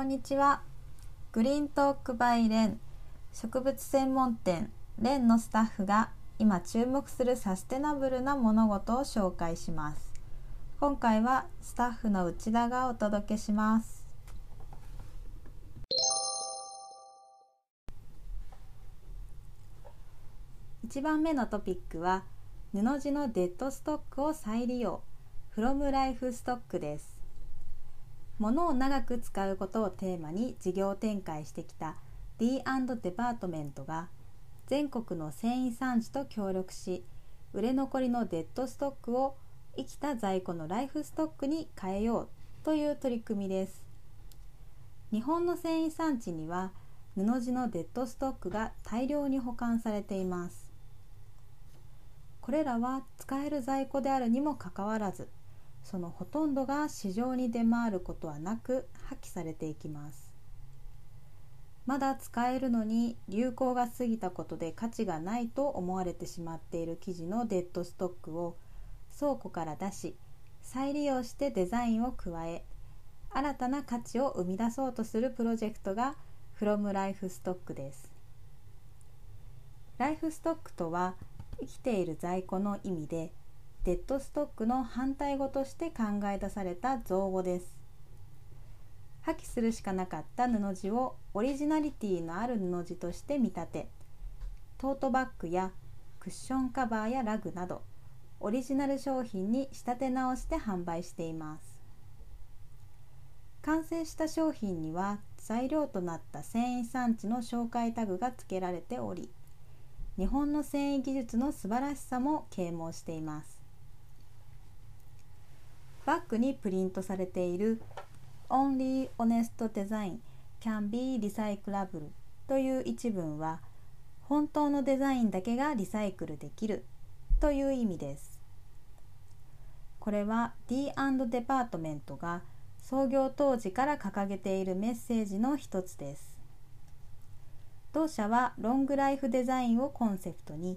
こんにちは。グリーントークバイレン。植物専門店。レンのスタッフが今注目するサステナブルな物事を紹介します。今回はスタッフの内田がお届けします。1番目のトピックは布地のデッドストックを再利用。フロムライフストックです。物を長く使うことをテーマに事業展開してきた D& デパートメントが全国の繊維産地と協力し売れ残りのデッドストックを生きた在庫のライフストックに変えようという取り組みです。日本の繊維産地には布地のデッドストックが大量に保管されています。これらは使える在庫であるにもかかわらずそのほとんどが市場に出回ることはなく破棄されていきます。まだ使えるのに流行が過ぎたことで価値がないと思われてしまっている生地のデッドストックを倉庫から出し再利用してデザインを加え新たな価値を生み出そうとするプロジェクトが From Life Stock です。ライフストックとは生きている在庫の意味でデッドストックの反対語として考え出された造語です。破棄するしかなかった布地をオリジナリティのある布地として見立てトートバッグやクッションカバーやラグなどオリジナル商品に仕立て直して販売しています。完成した商品には材料となった繊維産地の紹介タグが付けられており日本の繊維技術の素晴らしさも啓蒙しています。バッグにプリントされている。Only Honest Design can be recyclable という一文は本当のデザインだけがリサイクルできるという意味です。これは D& デパートメントが創業当時から掲げているメッセージの一つです。同社はロングライフデザインをコンセプトに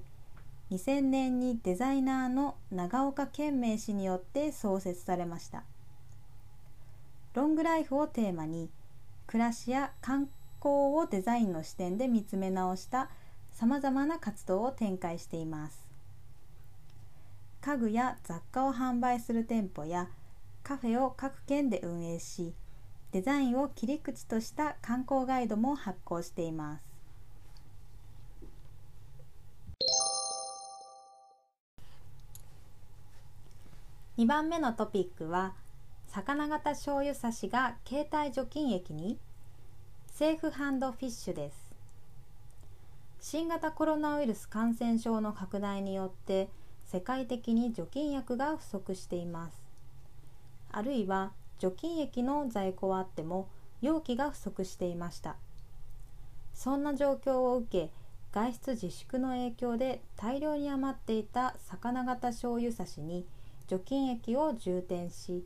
2000年にデザイナーの長岡健明氏によって創設されました。ロングライフをテーマに暮らしや観光をデザインの視点で見つめ直したさまざまな活動を展開しています。家具や雑貨を販売する店舗やカフェを各県で運営しデザインを切り口とした観光ガイドも発行しています。2番目のトピックは魚型醤油差しが携帯除菌液にセーフハンドフィッシュです。新型コロナウイルス感染症の拡大によって世界的に除菌薬が不足しています。あるいは除菌液の在庫はあっても容器が不足していました。そんな状況を受け外出自粛の影響で大量に余っていた魚型醤油差しに除菌液を充填し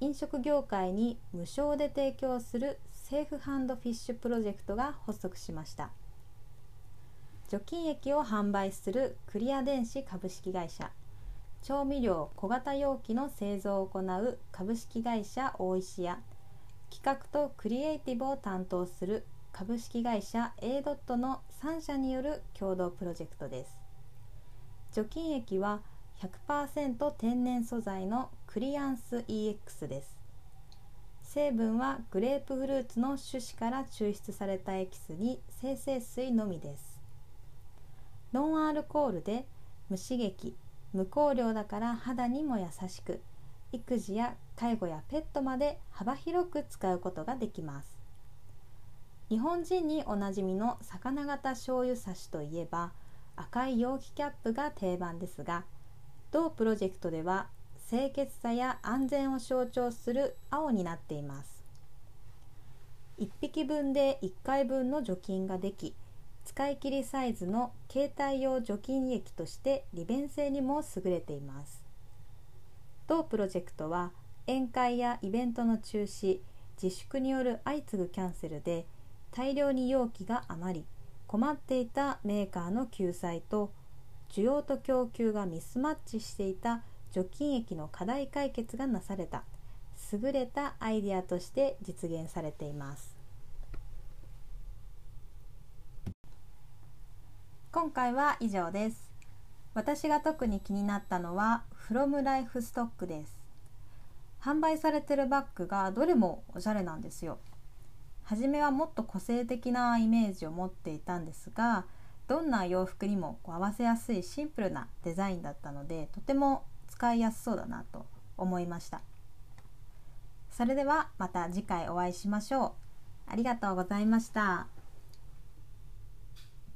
飲食業界に無償で提供するセーフハンドフィッシュプロジェクトが発足しました。除菌液を販売するクリア電子株式会社。調味料小型容器の製造を行う株式会社大石屋企画とクリエイティブを担当する株式会社 A ドットの3社による共同プロジェクトです。除菌液は100%天然素材のクリアンス EX です。成分はグレープフルーツの種子から抽出されたエキスに生成水のみです。ノンアルコールで無刺激無香料だから肌にも優しく育児や介護やペットまで幅広く使うことができます。日本人におなじみの魚型醤油差しといえば赤い容器キャップが定番ですが同プロジェクトでは清潔さや安全を象徴する青になっています。1匹分で1回分の除菌ができ使い切りサイズの携帯用除菌液として利便性にも優れています。同プロジェクトは宴会やイベントの中止自粛による相次ぐキャンセルで大量に容器が余り困っていたメーカーの救済と需要と供給がミスマッチしていた除菌液の課題解決がなされた優れたアイデアとして実現されています。今回は以上です。私が特に気になったのはフロムライフストックです。販売されてるバッグがどれもおしゃれなんですよ。初めはもっと個性的なイメージを持っていたんですがどんな洋服にも合わせやすいシンプルなデザインだったのでとても使いやすそうだなと思いましたそれではまた次回お会いしましょうありがとうございました。